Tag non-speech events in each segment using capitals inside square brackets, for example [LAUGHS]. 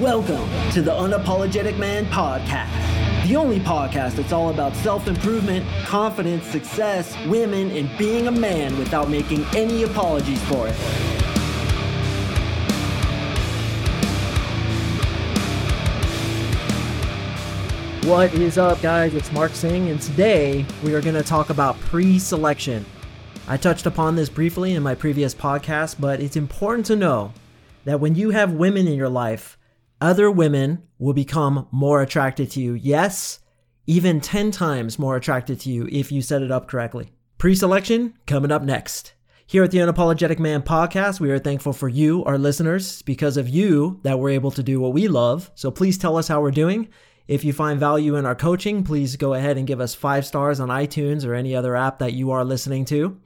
Welcome to the Unapologetic Man Podcast, the only podcast that's all about self improvement, confidence, success, women, and being a man without making any apologies for it. What is up, guys? It's Mark Sing, and today we are going to talk about pre selection. I touched upon this briefly in my previous podcast, but it's important to know that when you have women in your life, other women will become more attracted to you. Yes, even 10 times more attracted to you if you set it up correctly. Pre selection coming up next. Here at the Unapologetic Man podcast, we are thankful for you, our listeners, because of you that we're able to do what we love. So please tell us how we're doing. If you find value in our coaching, please go ahead and give us five stars on iTunes or any other app that you are listening to.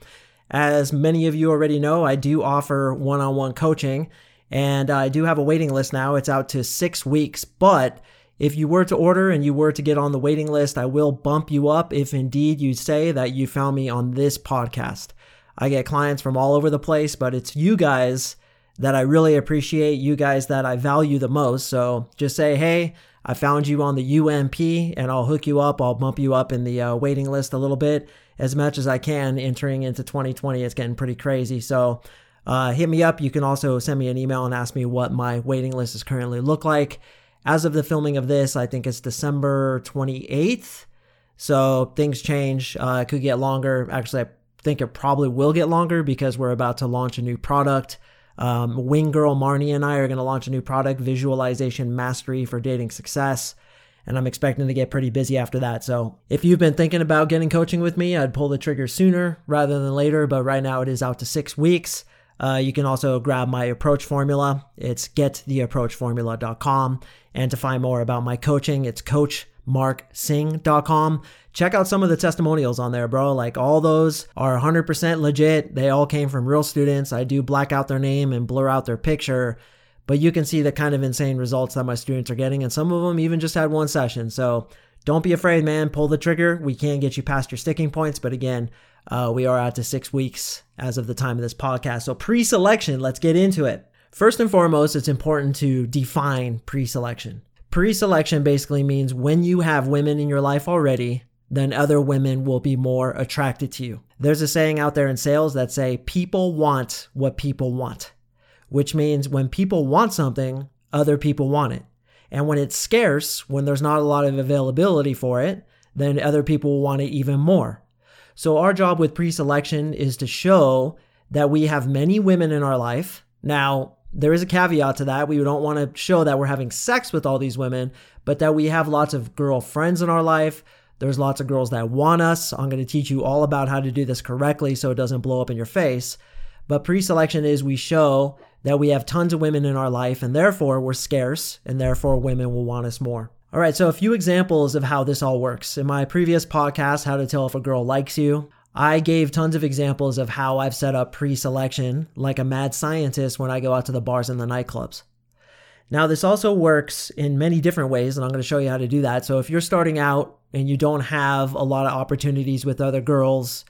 As many of you already know, I do offer one on one coaching and I do have a waiting list now. It's out to six weeks. But if you were to order and you were to get on the waiting list, I will bump you up if indeed you say that you found me on this podcast. I get clients from all over the place, but it's you guys that I really appreciate, you guys that I value the most. So just say, hey, I found you on the UMP and I'll hook you up. I'll bump you up in the uh, waiting list a little bit as much as I can entering into 2020. It's getting pretty crazy. So uh, hit me up. You can also send me an email and ask me what my waiting list is currently look like. As of the filming of this, I think it's December 28th. So things change. Uh, it could get longer. Actually, I think it probably will get longer because we're about to launch a new product. Um, Wing Girl Marnie and I are going to launch a new product, Visualization Mastery for Dating Success. And I'm expecting to get pretty busy after that. So if you've been thinking about getting coaching with me, I'd pull the trigger sooner rather than later. But right now it is out to six weeks. Uh, you can also grab my approach formula. It's gettheapproachformula.com. And to find more about my coaching, it's coachmarksing.com. Check out some of the testimonials on there, bro. Like all those are 100% legit. They all came from real students. I do black out their name and blur out their picture, but you can see the kind of insane results that my students are getting. And some of them even just had one session. So don't be afraid, man. Pull the trigger. We can get you past your sticking points. But again, uh, we are out to six weeks as of the time of this podcast. So, pre selection, let's get into it. First and foremost, it's important to define pre selection. Pre selection basically means when you have women in your life already, then other women will be more attracted to you. There's a saying out there in sales that say people want what people want, which means when people want something, other people want it. And when it's scarce, when there's not a lot of availability for it, then other people will want it even more. So, our job with pre selection is to show that we have many women in our life. Now, there is a caveat to that. We don't want to show that we're having sex with all these women, but that we have lots of girlfriends in our life. There's lots of girls that want us. I'm going to teach you all about how to do this correctly so it doesn't blow up in your face. But pre selection is we show that we have tons of women in our life and therefore we're scarce and therefore women will want us more. All right, so a few examples of how this all works. In my previous podcast, How to Tell If a Girl Likes You, I gave tons of examples of how I've set up pre selection like a mad scientist when I go out to the bars and the nightclubs. Now, this also works in many different ways, and I'm going to show you how to do that. So, if you're starting out and you don't have a lot of opportunities with other girls,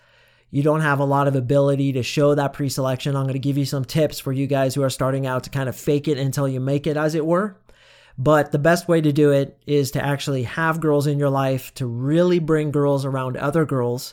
you don't have a lot of ability to show that pre selection, I'm going to give you some tips for you guys who are starting out to kind of fake it until you make it, as it were. But the best way to do it is to actually have girls in your life, to really bring girls around other girls.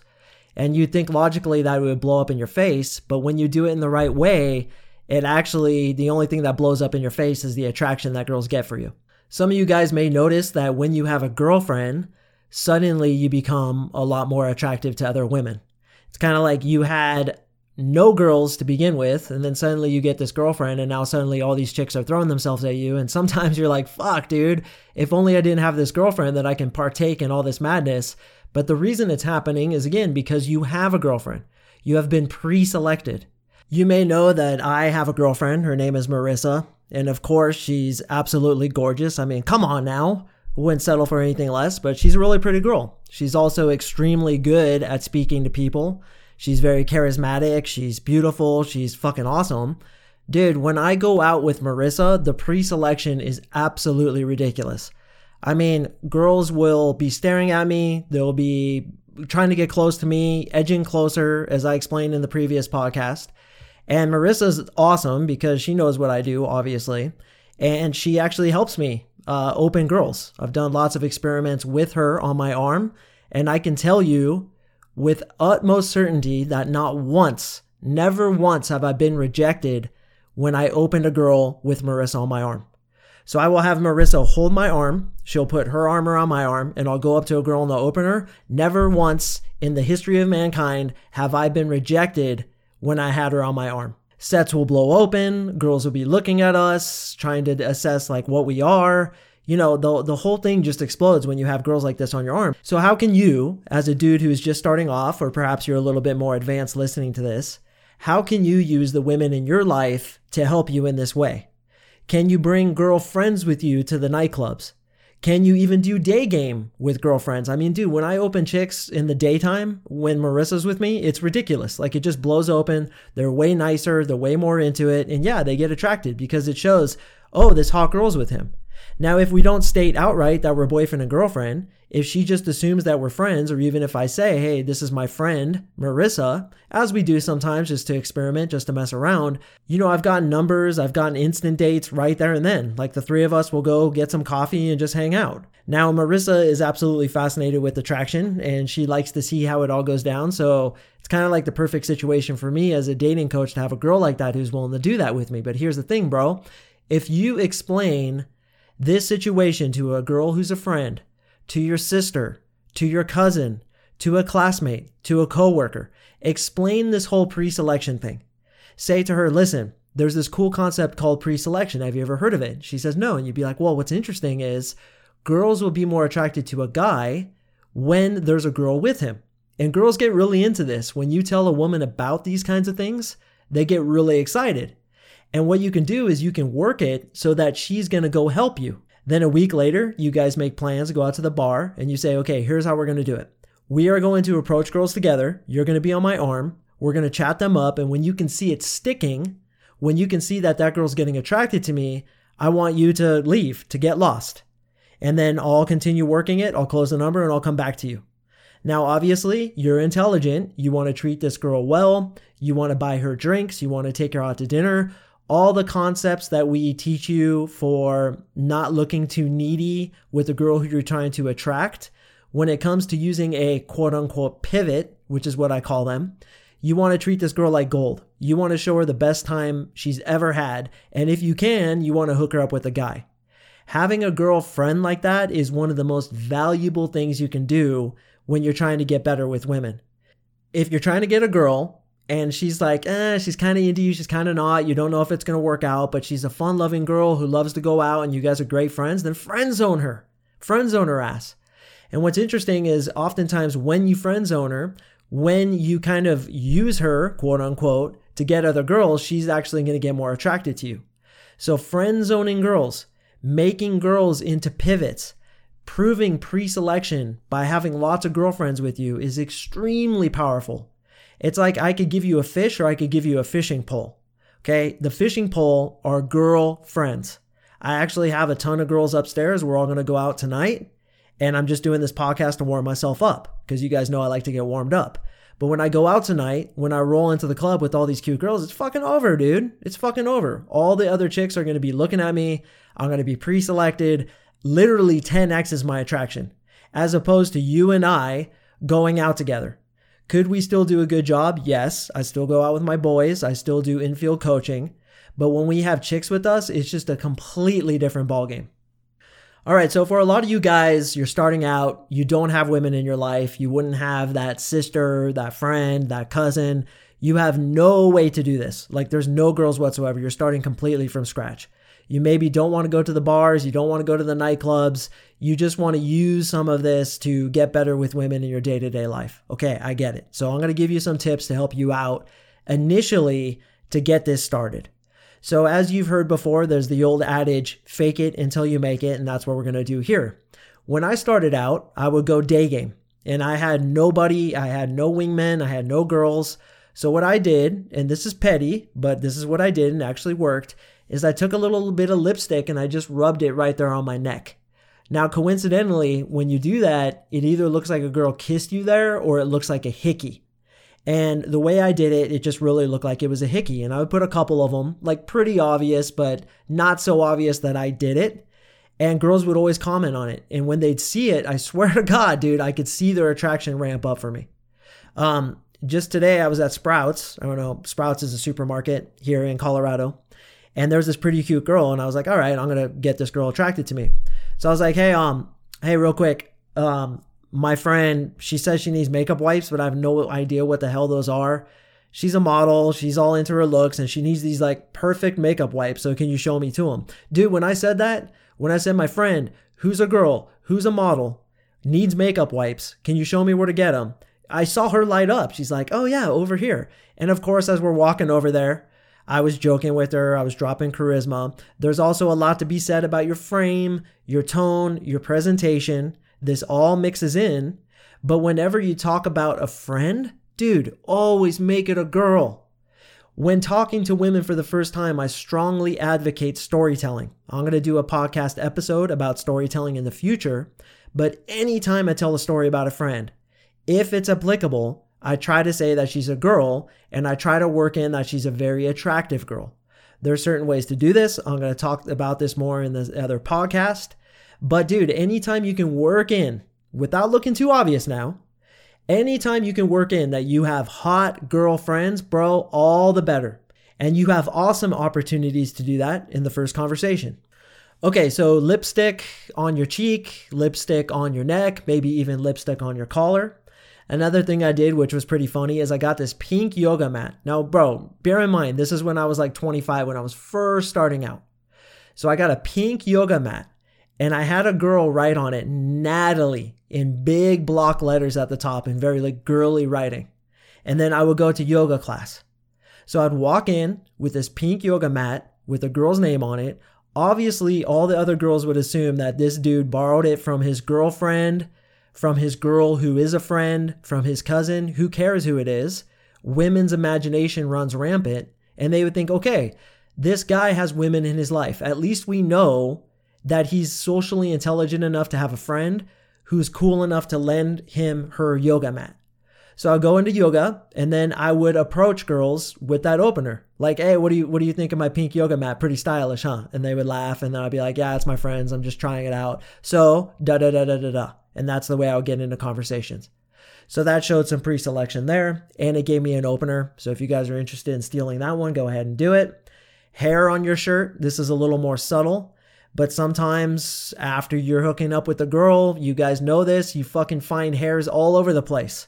And you think logically that it would blow up in your face, but when you do it in the right way, it actually, the only thing that blows up in your face is the attraction that girls get for you. Some of you guys may notice that when you have a girlfriend, suddenly you become a lot more attractive to other women. It's kind of like you had no girls to begin with, and then suddenly you get this girlfriend, and now suddenly all these chicks are throwing themselves at you. And [LAUGHS] sometimes you're like, fuck, dude, if only I didn't have this girlfriend that I can partake in all this madness. But the reason it's happening is again because you have a girlfriend. You have been pre selected. You may know that I have a girlfriend. Her name is Marissa. And of course, she's absolutely gorgeous. I mean, come on now. Wouldn't settle for anything less, but she's a really pretty girl. She's also extremely good at speaking to people. She's very charismatic. She's beautiful. She's fucking awesome. Dude, when I go out with Marissa, the pre selection is absolutely ridiculous. I mean, girls will be staring at me. They'll be trying to get close to me, edging closer, as I explained in the previous podcast. And Marissa's awesome because she knows what I do, obviously. And she actually helps me uh, open girls. I've done lots of experiments with her on my arm. And I can tell you with utmost certainty that not once, never once have I been rejected when I opened a girl with Marissa on my arm. So I will have Marissa hold my arm. She'll put her arm around my arm and I'll go up to a girl in the opener. Never once in the history of mankind have I been rejected when I had her on my arm. Sets will blow open. Girls will be looking at us, trying to assess like what we are. You know, the, the whole thing just explodes when you have girls like this on your arm. So how can you, as a dude who's just starting off, or perhaps you're a little bit more advanced listening to this, how can you use the women in your life to help you in this way? Can you bring girlfriends with you to the nightclubs? Can you even do day game with girlfriends? I mean, dude, when I open chicks in the daytime when Marissa's with me, it's ridiculous. Like it just blows open. They're way nicer, they're way more into it. And yeah, they get attracted because it shows, oh, this hot girl's with him. Now, if we don't state outright that we're boyfriend and girlfriend, if she just assumes that we're friends, or even if I say, hey, this is my friend, Marissa, as we do sometimes just to experiment, just to mess around, you know, I've gotten numbers, I've gotten instant dates right there and then. Like the three of us will go get some coffee and just hang out. Now, Marissa is absolutely fascinated with attraction and she likes to see how it all goes down. So it's kind of like the perfect situation for me as a dating coach to have a girl like that who's willing to do that with me. But here's the thing, bro. If you explain this situation to a girl who's a friend, to your sister, to your cousin, to a classmate, to a coworker. Explain this whole pre-selection thing. Say to her, listen, there's this cool concept called pre-selection. Have you ever heard of it? She says no. And you'd be like, well, what's interesting is girls will be more attracted to a guy when there's a girl with him. And girls get really into this. When you tell a woman about these kinds of things, they get really excited. And what you can do is you can work it so that she's going to go help you. Then a week later, you guys make plans go out to the bar and you say, okay, here's how we're going to do it. We are going to approach girls together. You're going to be on my arm. We're going to chat them up. And when you can see it sticking, when you can see that that girl's getting attracted to me, I want you to leave, to get lost. And then I'll continue working it. I'll close the number and I'll come back to you. Now, obviously, you're intelligent. You want to treat this girl well. You want to buy her drinks. You want to take her out to dinner all the concepts that we teach you for not looking too needy with a girl who you're trying to attract, when it comes to using a quote unquote pivot, which is what I call them, you want to treat this girl like gold. You want to show her the best time she's ever had. And if you can, you want to hook her up with a guy. Having a girlfriend like that is one of the most valuable things you can do when you're trying to get better with women. If you're trying to get a girl and she's like, eh, she's kind of into you, she's kind of not. You don't know if it's to work out, but she's a fun loving girl who loves to go out and you guys are great friends, then friend zone her. Friend zone her ass. And what's interesting is oftentimes when you friend zone her, when you kind of use her, quote unquote, to get other girls, she's actually to get more attracted to you. So, friend zoning girls, making girls into pivots, proving pre selection by having lots of girlfriends with you is extremely powerful. It's like I could give you a fish or I could give you a fishing pole. Okay. The fishing pole are girl friends. I actually have a ton of girls upstairs. We're all going to go out tonight. And I'm just doing this podcast to warm myself up because you guys know I like to get warmed up. But when I go out tonight, when I roll into the club with all these cute girls, it's fucking over, dude. It's fucking over. All the other chicks are going to be looking at me. I'm going to be pre selected. Literally 10x is my attraction, as opposed to you and I going out together. Could we still do a good job? Yes. I still go out with my boys. I still do infield coaching. But when we have chicks with us, it's just a completely different ballgame. All right, so for a lot of you guys, you're starting out, you don't have women in your life, you wouldn't have that sister, that friend, that cousin. You have no way to do this. Like, there's no girls whatsoever. You're starting completely from scratch. You maybe don't want to go to the bars, you don't want to go to the nightclubs, you just want to use some of this to get better with women in your day to day life. Okay, I get it. So I'm going to give you some tips to help you out initially to get this started. So, as you've heard before, there's the old adage fake it until you make it, and that's what we're going to do here. When I started out, I would go day game, and I had nobody, I had no wingmen, I had no girls. So, what I did, and this is petty, but this is what I did and actually worked, is I took a little bit of lipstick and I just rubbed it right there on my neck. Now, coincidentally, when you do that, it either looks like a girl kissed you there or it looks like a hickey. And the way I did it, it just really looked like it was a hickey. And I would put a couple of them, like pretty obvious, but not so obvious that I did it. And girls would always comment on it. And when they'd see it, I [LAUGHS] swear to God, dude, I could see their attraction ramp up for me. Um, just today, I was at Sprouts. I don't know, Sprouts is a supermarket here in Colorado. And there was this pretty cute girl. And I was like, all right, I'm to get this girl attracted to me. So I was like, hey, um, hey, real quick, um, my friend, she says she needs makeup wipes, but I have no idea what the hell those are. She's a model, she's all into her looks, and she needs these like perfect makeup wipes. So can you show me to them? Dude, when I said that, when I said my friend, who's a girl, who's a model, needs makeup wipes, can you show me where to get them? I saw her light up. She's like, oh yeah, over here. And of course, as we're walking over there, I was joking with her. I was dropping charisma. There's also a lot to be said about your frame, your tone, your presentation. This all mixes in. But whenever you talk about a friend, dude, always make it a girl. When talking to women for the first time, I strongly advocate storytelling. I'm going to do a podcast episode about storytelling in the future, but anytime I tell a story about a friend, if it's applicable, I try to say that she's a girl and I try to work in that she's a very attractive girl. There are certain ways to do this. I'm going to talk about this more in the other podcast. But dude, anytime you can work in, without looking too obvious now, anytime you can work in that you have hot girlfriends, bro, all the better. And you have awesome opportunities to do that in the first conversation. Okay, so lipstick on your cheek, lipstick on your neck, maybe even lipstick on your collar. Another thing I did, which was pretty funny, is I got this pink yoga mat. Now, bro, bear in mind, this is when I was like 25, when I was first starting out. So I got a pink yoga mat and I had a girl write on it, Natalie, in big block letters at the top and very like girly writing. And then I would go to yoga class. So I'd walk in with this pink yoga mat with a girl's name on it. Obviously, all the other girls would assume that this dude borrowed it from his girlfriend, from his girl who is a friend, from his cousin. Who cares who it is? Women's imagination runs rampant, and they would think, okay, this guy has women in his life. At least we know that he's socially intelligent enough to have a friend who's cool enough to lend him her yoga mat. So I'll go into yoga and then I would approach girls with that opener. Like, hey, what do you what do you think of my pink yoga mat? Pretty stylish, huh? And they would laugh and then I'd be like, Yeah, it's my friends. I'm just trying it out. So da da da da da da. And that's the way I would get into conversations. So that showed some pre-selection there and it gave me an opener. So if you guys are interested in stealing that one, go ahead and do it. Hair on your shirt. This is a little more subtle. But sometimes after you're hooking up with a girl, you guys know this, you fucking find hairs all over the place.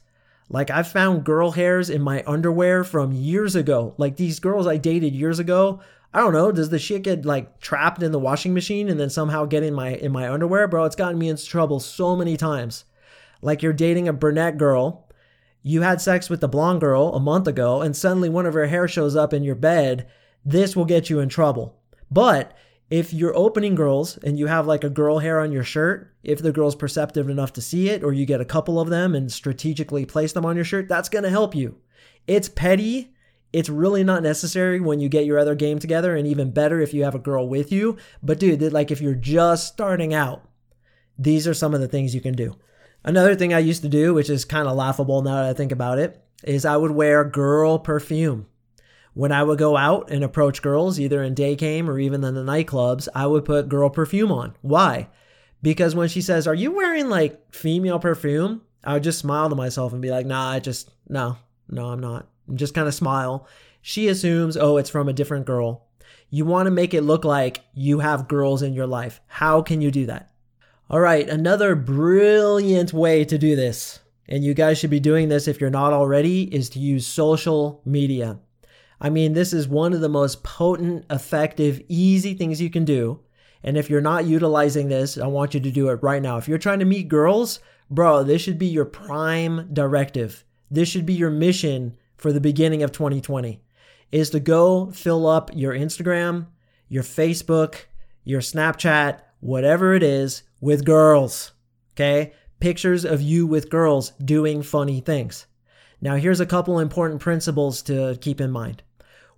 Like I've found girl hairs in my underwear from years ago. Like these girls I dated years ago. I don't know, does the shit get like trapped in the washing machine and then somehow get in my in my underwear? Bro, it's gotten me into trouble so many times. Like you're dating a brunette girl, you had sex with the blonde girl a month ago and suddenly one of her hair shows up in your bed. This will get you in trouble. But if you're opening girls and you have like a girl hair on your shirt, if the girl's perceptive enough to see it, or you get a couple of them and strategically place them on your shirt, that's gonna help you. It's petty. It's really not necessary when you get your other game together, and even better if you have a girl with you. But dude, like if you're just starting out, these are some of the things you can do. Another thing I used to do, which is kind of laughable now that I think about it, is I would wear girl perfume when I would go out and approach girls, either in day game or even in the nightclubs, I would put girl perfume on. Why? Because when she says, Are you wearing like female perfume? I would just smile to myself and be like, Nah, I just, no, no, I'm not. And just kind of smile. She assumes, Oh, it's from a different girl. You want to make it look like you have girls in your life. How can you do that? All right, another brilliant way to do this, and you guys should be doing this if you're not already, is to use social media. I mean, this is one of the most potent, effective, easy things you can do. And if you're not utilizing this, I want you to do it right now. If you're trying to meet girls, bro, this should be your prime directive. This should be your mission for the beginning of 2020 is to go fill up your Instagram, your Facebook, your Snapchat, whatever it is with girls. Okay? Pictures of you with girls doing funny things. Now, here's a couple important principles to keep in mind.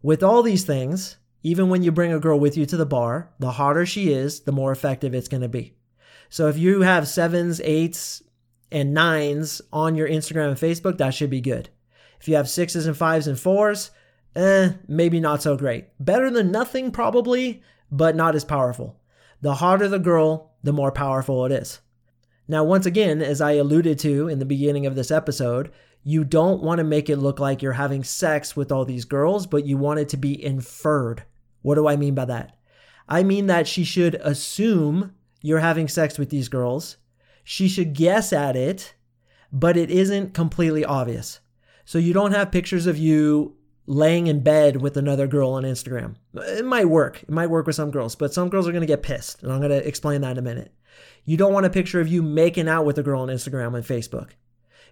With all these things, even when you bring a girl with you to the bar, the hotter she is, the more effective it's going to be. So if you have sevens, eights, and nines on your Instagram and Facebook, that should be good. If you have sixes and fives and fours, eh, maybe not so great. Better than nothing, probably, but not as powerful. The hotter the girl, the more powerful it is. Now, once again, as I alluded to in the beginning of this episode, you don't want to make it look like you're having sex with all these girls, but you want it to be inferred. What do I mean by that? I mean that she should assume you're having sex with these girls. She should guess at it, but it isn't completely obvious. So you don't have pictures of you laying in bed with another girl on Instagram. It might work. It might work with some girls, but some girls are going to get pissed. And I'm going to explain that in a minute. You don't want a picture of you making out with a girl on Instagram and Facebook.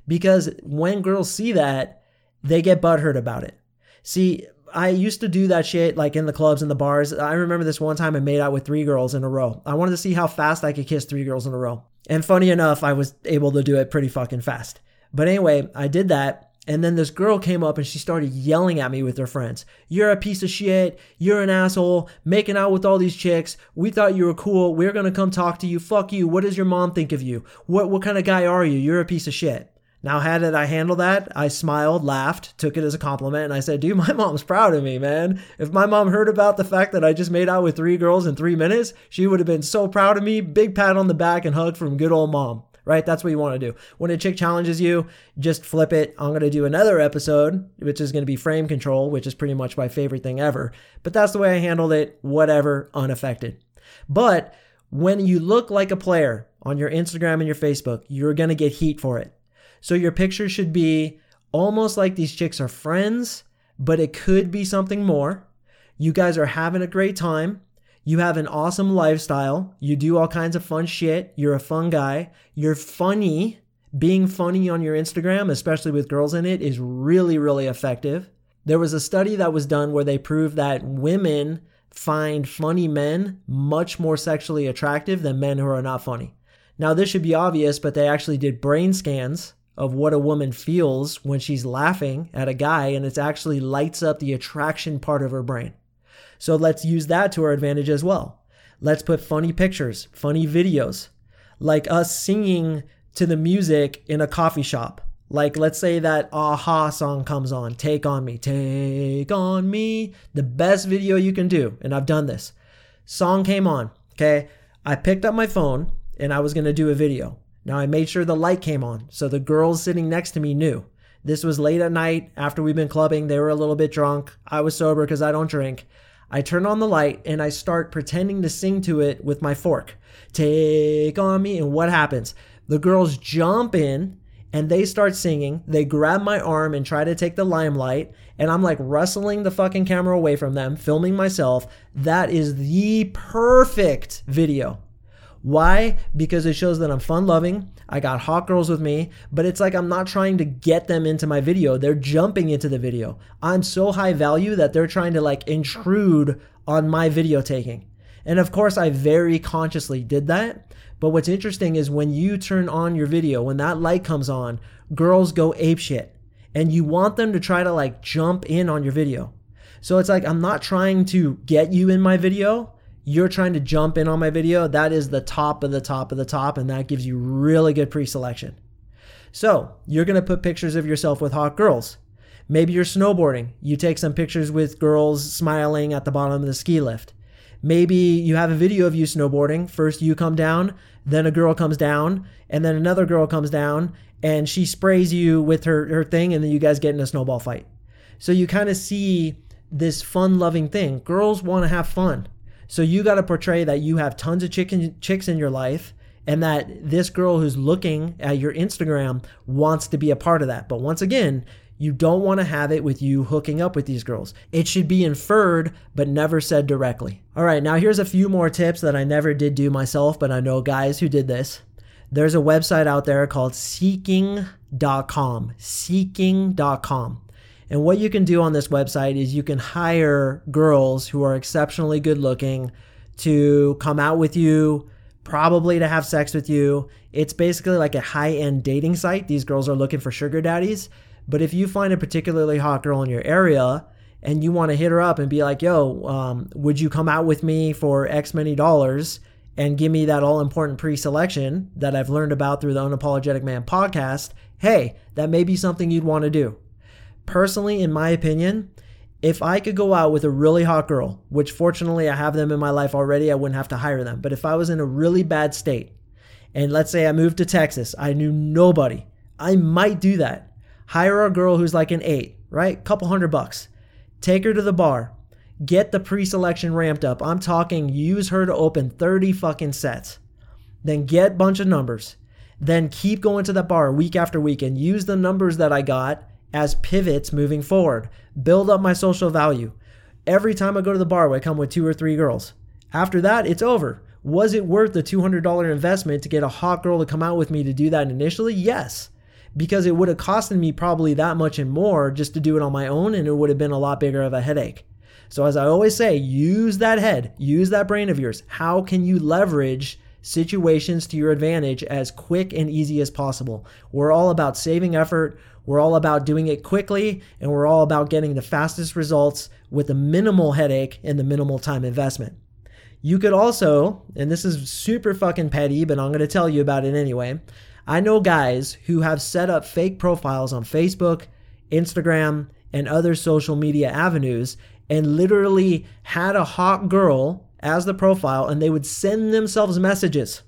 Because when girls see that, they get butthurt about it. See, I used to do that shit like in the clubs and the bars. I remember this one time I made out with three girls in a row. I wanted to see how fast I could kiss three girls in a row. And funny enough, I was able to do it pretty fucking fast. But anyway, I did that. And then this girl came up and she started yelling at me with her friends. You're a piece of shit. You're an asshole. Making out with all these chicks. We thought you were cool. We're going to come talk to you. Fuck you. What does your mom think of you? What, what kind of guy are you? You're a piece of shit. Now, how did I handle that? I smiled, laughed, took it as a compliment, and I said, dude, [LAUGHS] my mom's proud of me, man. If my mom heard about the fact that I just made out with three girls in three minutes, she would have been so proud of me. Big pat on the back and hug from good old mom, right? That's what you want to do. When a chick challenges you, just flip it. I'm going to do another episode, which is going to be frame control, which is pretty much my favorite thing ever. But that's the way I handled it, whatever, unaffected. But when you look like a player on your Instagram and your Facebook, you're going to get heat for it so your picture should be almost like these chicks are friends, but it could be something more. You guys are having a great time. You have an awesome lifestyle. You do all kinds of fun shit. You're a fun guy. You're funny. Being funny on your Instagram, especially with girls in it, is really, really effective. There was a study that was done where they proved that women find funny men much more sexually attractive than men who are not funny. Now, this should be obvious, but they actually did brain scans of what a woman feels when she's laughing at a guy, and it actually lights up the attraction part of her brain. So let's use that to our advantage as well. Let's put funny pictures, funny videos, like us singing to the music in a coffee shop. Like, let's say that a-ha song comes on, Take On Me, Take On Me, the best video you can do. And I've done this. Song came on, okay? I picked up my phone and I was gonna do a video. Now I made sure the light came on, so the girls sitting next to me knew. This was late at night after we'd been clubbing. They were a little bit drunk. I was sober because I don't drink. I turn on the light and I start pretending to sing to it with my fork. Take on me. And what happens? The girls jump in and they start singing. They grab my arm and try to take the limelight. And I'm like wrestling the fucking camera away from them, filming myself. That is the perfect video. Why? Because it shows that I'm fun loving. I got hot girls with me, but it's like I'm not trying to get them into my video. They're jumping into the video. I'm so high value that they're trying to like intrude on my video taking. And of course, I very consciously did that. But what's interesting is when you turn on your video, when that light comes on, girls go apeshit. And you want them to try to like jump in on your video. So it's like, I'm not trying to get you in my video you're trying to jump in on my video, that is the top of the top of the top, and that gives you really good pre selection. So, you're gonna put pictures of yourself with hot girls. Maybe you're snowboarding. You take some pictures with girls smiling at the bottom of the ski lift. Maybe you have a video of you snowboarding. First, you come down, then a girl comes down, and then another girl comes down, and she sprays you with her, her thing, and then you guys get in a snowball fight. So, you kind of see this fun loving thing. Girls wanna have fun. So you got to portray that you have tons of chicken chicks in your life and that this girl who's looking at your Instagram wants to be a part of that. But once again, you don't want to have it with you hooking up with these girls. It should be inferred, but never said directly. All right, now here's a few more tips that I never did do myself, but I know guys who did this. There's a website out there called seeking.com. Seeking.com. And what you can do on this website is you can hire girls who are exceptionally good looking to come out with you, probably to have sex with you. It's basically like a high end dating site. These girls are looking for sugar daddies. But if you find a particularly hot girl in your area and you want to hit her up and be like, yo, um, would you come out with me for X many dollars and give me that all important pre selection that I've learned about through the Unapologetic Man podcast? Hey, that may be something you'd want to do Personally, in my opinion, if I could go out with a really hot girl, which fortunately I have them in my life already, I wouldn't have to hire them. But if I was in a really bad state, and let's say I moved to Texas, I knew nobody, I might do that. Hire a girl who's like an eight, right? Couple hundred bucks. Take her to the bar. Get the pre selection ramped up. I'm talking use her to open 30 fucking sets. Then get bunch of numbers. Then keep going to that bar week after week and use the numbers that I got as pivots moving forward. Build up my social value. Every time I go to the bar, I come with two or three girls. After that, it's over. Was it worth the $200 investment to get a hot girl to come out with me to do that initially? Yes. Because it would have costed me probably that much and more just to do it on my own, and it would have been a lot bigger of a headache. So, as I always say, use that head, use that brain of yours. How can you leverage situations to your advantage as quick and easy as possible? We're all about saving effort. We're all about doing it quickly and we're all about getting the fastest results with the minimal headache and the minimal time investment. You could also, and this is super fucking petty, but I'm going to tell you about it anyway. I know guys who have set up fake profiles on Facebook, Instagram, and other social media avenues and literally had a hot girl as the profile and they would send themselves messages.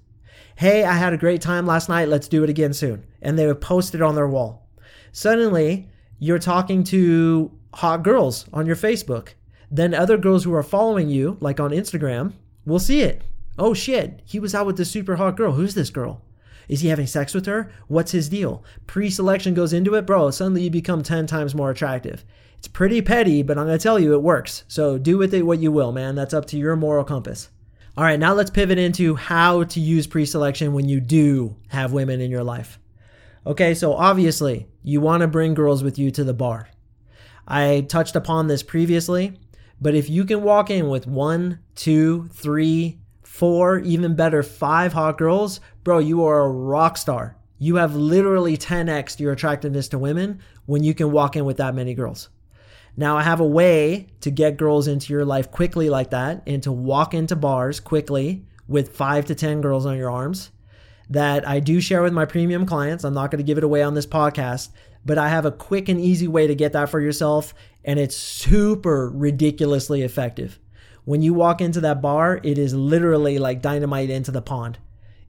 Hey, I had a great time last night. Let's do it again soon. And they would post it on their wall. Suddenly, you're talking to hot girls on your Facebook. Then other girls who are following you, like on Instagram, will see it. Oh shit, he was out with this super hot girl. Who's this girl? Is he having sex with her? What's his deal? Pre selection goes into it, bro. Suddenly you become 10 times more attractive. It's pretty petty, but I'm going to tell you it works. So do with it what you will, man. That's up to your moral compass. All right, now let's pivot into how to use pre selection when you do have women in your life. Okay, so obviously, you want to bring girls with you to the bar. I touched upon this previously, but if you can walk in with one, two, three, four, even better, five hot girls, bro, you are a rock star. You have literally 10x your attractiveness to women when you can walk in with that many girls. Now, I have a way to get girls into your life quickly like that and to walk into bars quickly with five to 10 girls on your arms that I do share with my premium clients. I'm not going to give it away on this podcast, but I have a quick and easy way to get that for yourself, and it's super ridiculously effective. When you walk into that bar, it is literally like dynamite into the pond.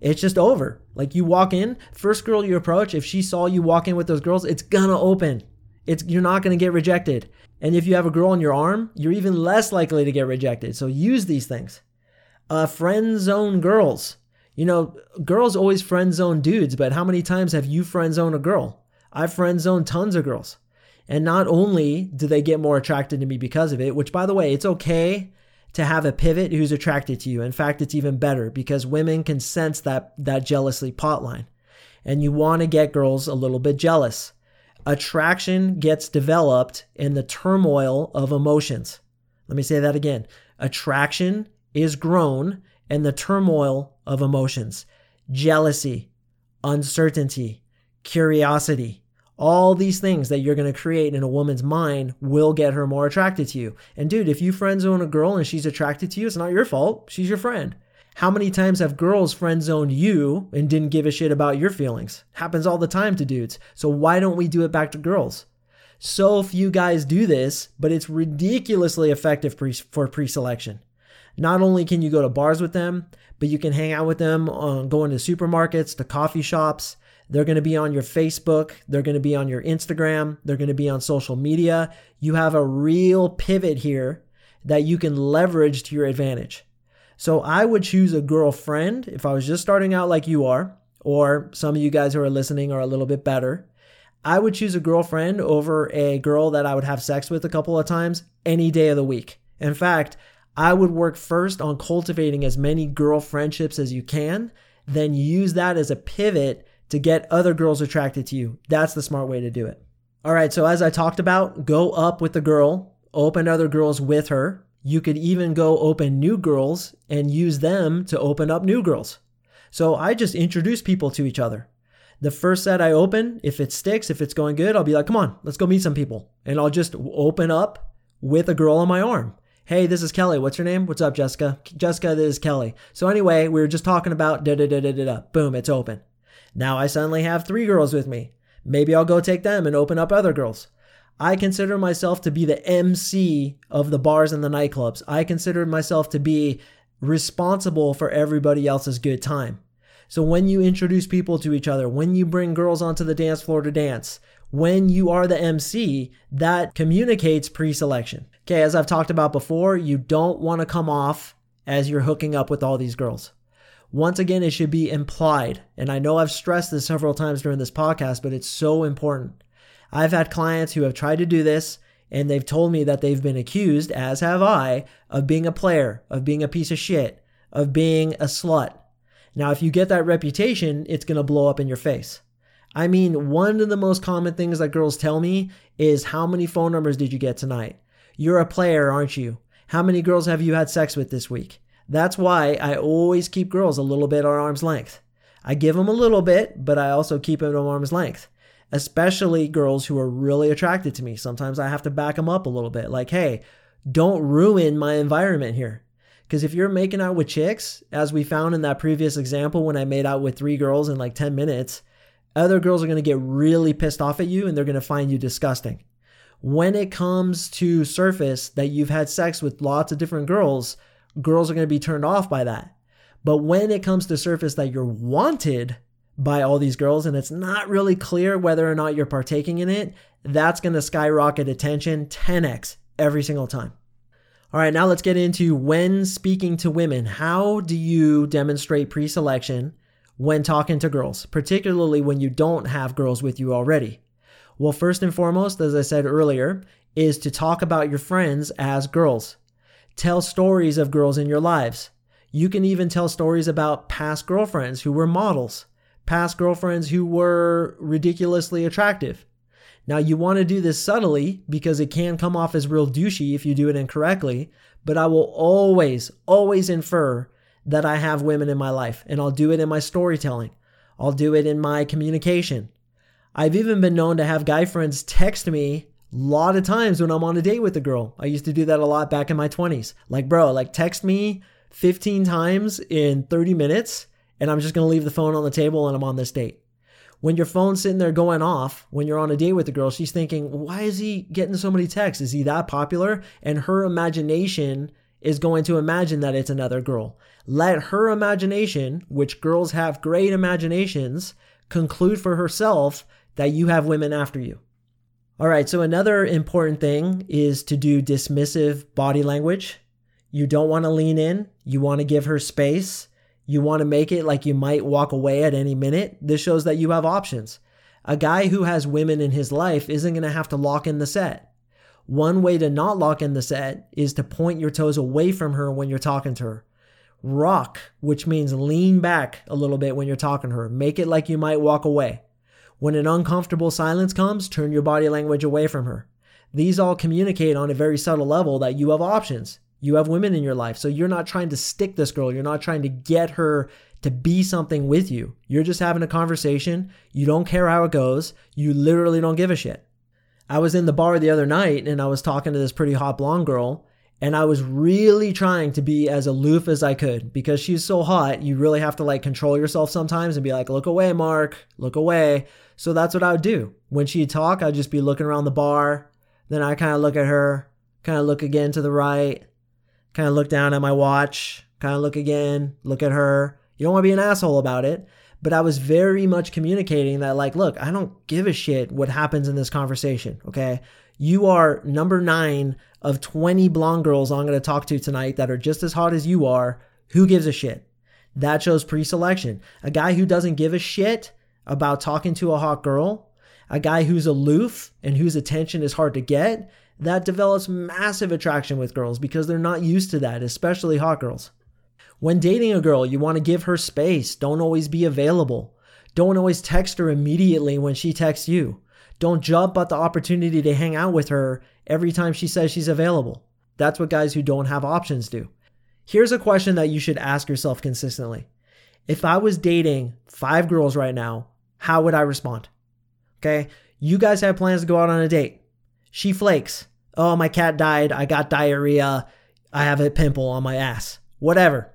It's just over. Like you walk in, first girl you approach, if she saw you walk in with those girls, it's gonna open. It's you're not gonna get rejected. And if you have a girl on your arm, you're even less likely to get rejected. So use these things. Uh, friend zone girls. You know, girls always friend zone dudes, but how many times have you friend zoned a girl? I've friend zoned tons of girls. And not only do they get more attracted to me because of it, which by the way, it's okay to have a pivot who's attracted to you. In fact, it's even better because women can sense that that jealousy potline. And you want to get girls a little bit jealous. Attraction gets developed in the turmoil of emotions. Let me say that again. Attraction is grown in the turmoil of emotions jealousy, uncertainty, curiosity. All these things that you're going to create in a woman's mind will get her more attracted to you. And dude, if you friend zone a girl and she's attracted to you, it's not your fault. She's your friend. How many times have girls friend zoned you and didn't give a shit about your feelings? Happens all the time to dudes. So why don't we do it back to girls? So few guys do this, but it's ridiculously effective pre- for pre selection. Not only can you go to bars with them, but you can hang out with them on going to supermarkets, to coffee shops. They're going to be on your Facebook. They're going to be on your Instagram. They're going to be on social media. You have a real pivot here that you can leverage to your advantage. So I would choose a girlfriend if I was just starting out like you are, or some of you guys who are listening are a little bit better. I would choose a girlfriend over a girl that I would have sex with a couple of times any day of the week. In fact, I would work first on cultivating as many girl friendships as you can, then use that as a pivot to get other girls attracted to you. That's the smart way to do it. All right, so as I talked about, go up with the girl, open other girls with her. You could even go open new girls and use them to open up new girls. So I just introduce people to each other. The first set I open, if it sticks, if it's going good, I'll be like, come on, let's go meet some people. And I'll just open up with a girl on my arm. Hey, this is Kelly. What's your name? What's up, Jessica? Jessica, this is Kelly. So anyway, we were just talking about da da da da da da. Boom, it's open. Now I suddenly have three girls with me. Maybe I'll go take them and open up other girls. I consider myself to be the MC of the bars and the nightclubs. I consider myself to be responsible for everybody else's good time. So when you introduce people to each other, when you bring girls onto the dance floor to dance, when you are the MC, that communicates pre selection. Okay, as I've talked about before, you don't want to come off as you're hooking up with all these girls. Once again, it should be implied. And I know I've stressed this several times during this podcast, but it's so important. I've had clients who have tried to do this and they've told me that they've been accused, as have I, of being a player, of being a piece of shit, of being a slut. Now, if you get that reputation, it's going to blow up in your face. I mean, one of the most common things that girls tell me is how many phone numbers did you get tonight? You're a player, aren't you? How many girls have you had sex with this week? That's why I always keep girls a little bit at arm's length. I give them a little bit, but I also keep them at arm's length, especially girls who are really attracted to me. Sometimes I have to back them up a little bit, like, hey, don't ruin my environment here. Because if you're making out with chicks, as we found in that previous example when I made out with three girls in like 10 minutes, other girls are going to get really pissed off at you and they're going to find you disgusting. When it comes to surface that you've had sex with lots of different girls, girls are going to be turned off by that. But when it comes to surface that you're wanted by all these girls and it's not really clear whether or not you're partaking in it, that's going to skyrocket attention 10x every single time. All right, now let's get into when speaking to women. How do you demonstrate pre selection when talking to girls, particularly when you don't have girls with you already? Well, first and foremost, as I said earlier, is to talk about your friends as girls. Tell stories of girls in your lives. You can even tell stories about past girlfriends who were models, past girlfriends who were ridiculously attractive. Now, you want to do this subtly because it can come off as real douchey if you do it incorrectly, but I will always, always infer that I have women in my life, and I'll do it in my storytelling. I'll do it in my communication. I've even been known to have guy friends text me a lot of times when I'm on a date with a girl. I used to do that a lot back in my 20s. Like, bro, like text me 15 times in 30 minutes, and I'm just gonna leave the phone on the table and I'm on this date when your phone's sitting there going off when you're on a date with a girl, she's thinking, why is he getting so many texts? Is he that popular? And her imagination is going to imagine that it's another girl. Let her imagination, which girls have great imaginations, conclude for herself that you have women after you. All right, so another important thing is to do dismissive body language. You don't want to lean in, you want to give her space. You want to make it like you might walk away at any minute. This shows that you have options. A guy who has women in his life isn't going to have to lock in the set. One way to not lock in the set is to point your toes away from her when you're talking to her. Rock, which means lean back a little bit when you're talking to her. Make it like you might walk away. When an uncomfortable silence comes, turn your body language away from her. These all communicate on a very subtle level that you have options. You have women in your life. So you're not trying to stick this girl. You're not trying to get her to be something with you. You're just having a conversation. You don't care how it goes. You literally don't give a shit. I was in the bar the other night and I was talking to this pretty hot blonde girl. And I was really trying to be as aloof as I could because she's so hot. You really have to like control yourself sometimes and be like, look away, Mark, look away. So that's what I would do. When she'd talk, I'd just be looking around the bar. Then I kind of look at her, kind of look again to the right, kind of look down at my watch, kind of look again, look at her. You don't want to be an asshole about it. But I was very much communicating that, like, look, I don't give a shit what happens in this conversation, okay? You are number nine of 20 blonde girls I'm going to talk to tonight that are just as hot as you are. Who gives a shit? That shows pre selection. A guy who doesn't give a shit about talking to a hot girl, a guy who's aloof and whose attention is hard to get, that develops massive attraction with girls because they're not used to that, especially hot girls. When dating a girl, you want to give her space. Don't always be available. Don't always text her immediately when she texts you. Don't jump at the opportunity to hang out with her every time she says she's available. That's what guys who don't have options do. Here's a question that you should ask yourself consistently. If I was dating five girls right now, how would I respond? Okay. You guys have plans to go out on a date. She flakes. Oh, my cat died. I got diarrhea. I have a pimple on my ass. Whatever.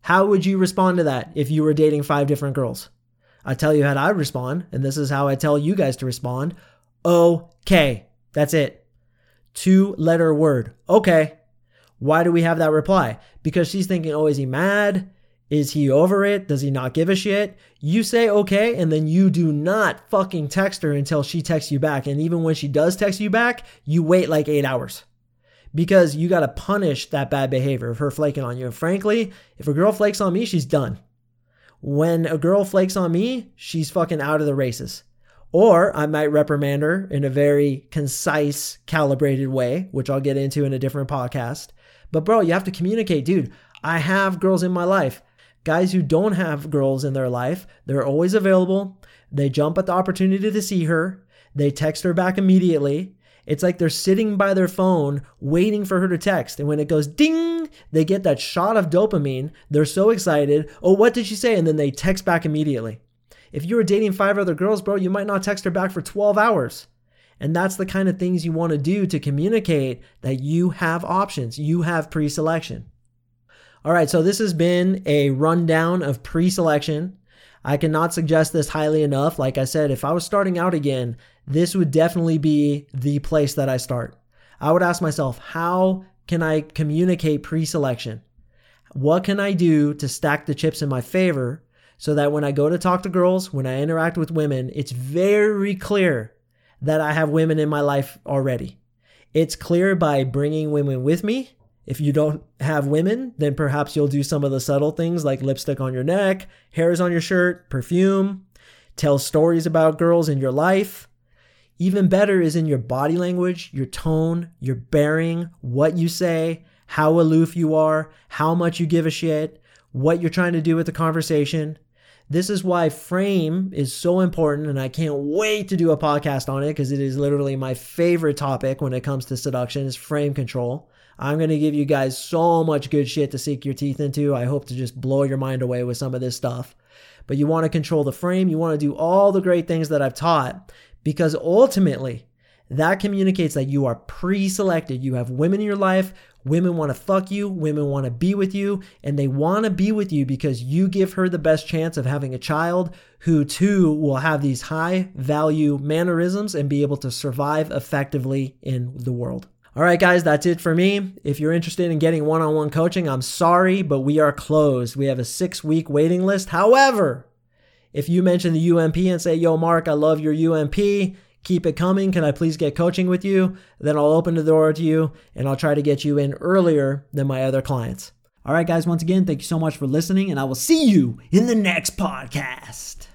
How would you respond to that if you were dating five different girls? I tell you how I respond, and this is how I tell you guys to respond. Okay. That's it. Two letter word. Okay. Why do we have that reply? Because she's thinking, oh, is he mad? Is he over it? Does he not give a shit? You say okay, and then you do not fucking text her until she texts you back. And even when she does text you back, you wait like eight hours because you got to punish that bad behavior of her flaking on you. And frankly, if a girl flakes on me, she's done. When a girl flakes on me, she's fucking out of the races. Or I might reprimand her in a very concise, calibrated way, which I'll get into in a different podcast. But bro, you have to communicate, dude. I have girls in my life. Guys who don't have girls in their life, they're always available. They jump at the opportunity to see her. They text her back immediately. It's like they're sitting by their phone waiting for her to text. And when it goes ding, they get that shot of dopamine. They're so excited. Oh, what did she say? And then they text back immediately. If you were dating five other girls, bro, you might not text her back for 12 hours. And that's the kind of things you want to do to communicate that you have options, you have pre selection. All right, so this has been a rundown of pre selection. I cannot suggest this highly enough. Like I said, if I was starting out again, this would definitely be the place that I start. I would ask myself, how can I communicate pre selection? What can I do to stack the chips in my favor so that when I go to talk to girls, when I interact with women, it's very clear that I have women in my life already. It's clear by bringing women with me. If you don't have women, then perhaps you'll do some of the subtle things like lipstick on your neck, hairs on your shirt, perfume, tell stories about girls in your life. Even better is in your body language, your tone, your bearing, what you say, how aloof you are, how much you give a shit, what you're trying to do with the conversation. This is why frame is so important, and I can't wait to do a podcast on it because it is literally my favorite topic when it comes to seduction is frame control. I'm going to give you guys so much good shit to sink your teeth into. I hope to just blow your mind away with some of this stuff. But you want to control the frame, you want to do all the great things that I've taught because ultimately that communicates that you are pre selected. You have women in your life Women want to fuck you, women want to be with you, and they want to be with you because you give her the best chance of having a child who too will have these high value mannerisms and be able to survive effectively in the world. All right, guys, that's it for me. If you're interested in getting one on one coaching, I'm sorry, but we are closed. We have a six week waiting list. However, if you mention the UMP and say, Yo, Mark, I love your UMP, keep it coming. Can I please get coaching with you? Then I'll open the door to you and I'll try to get you in earlier than my other clients. All right, guys, once again, thank you so much for listening, and I will see you in the next podcast.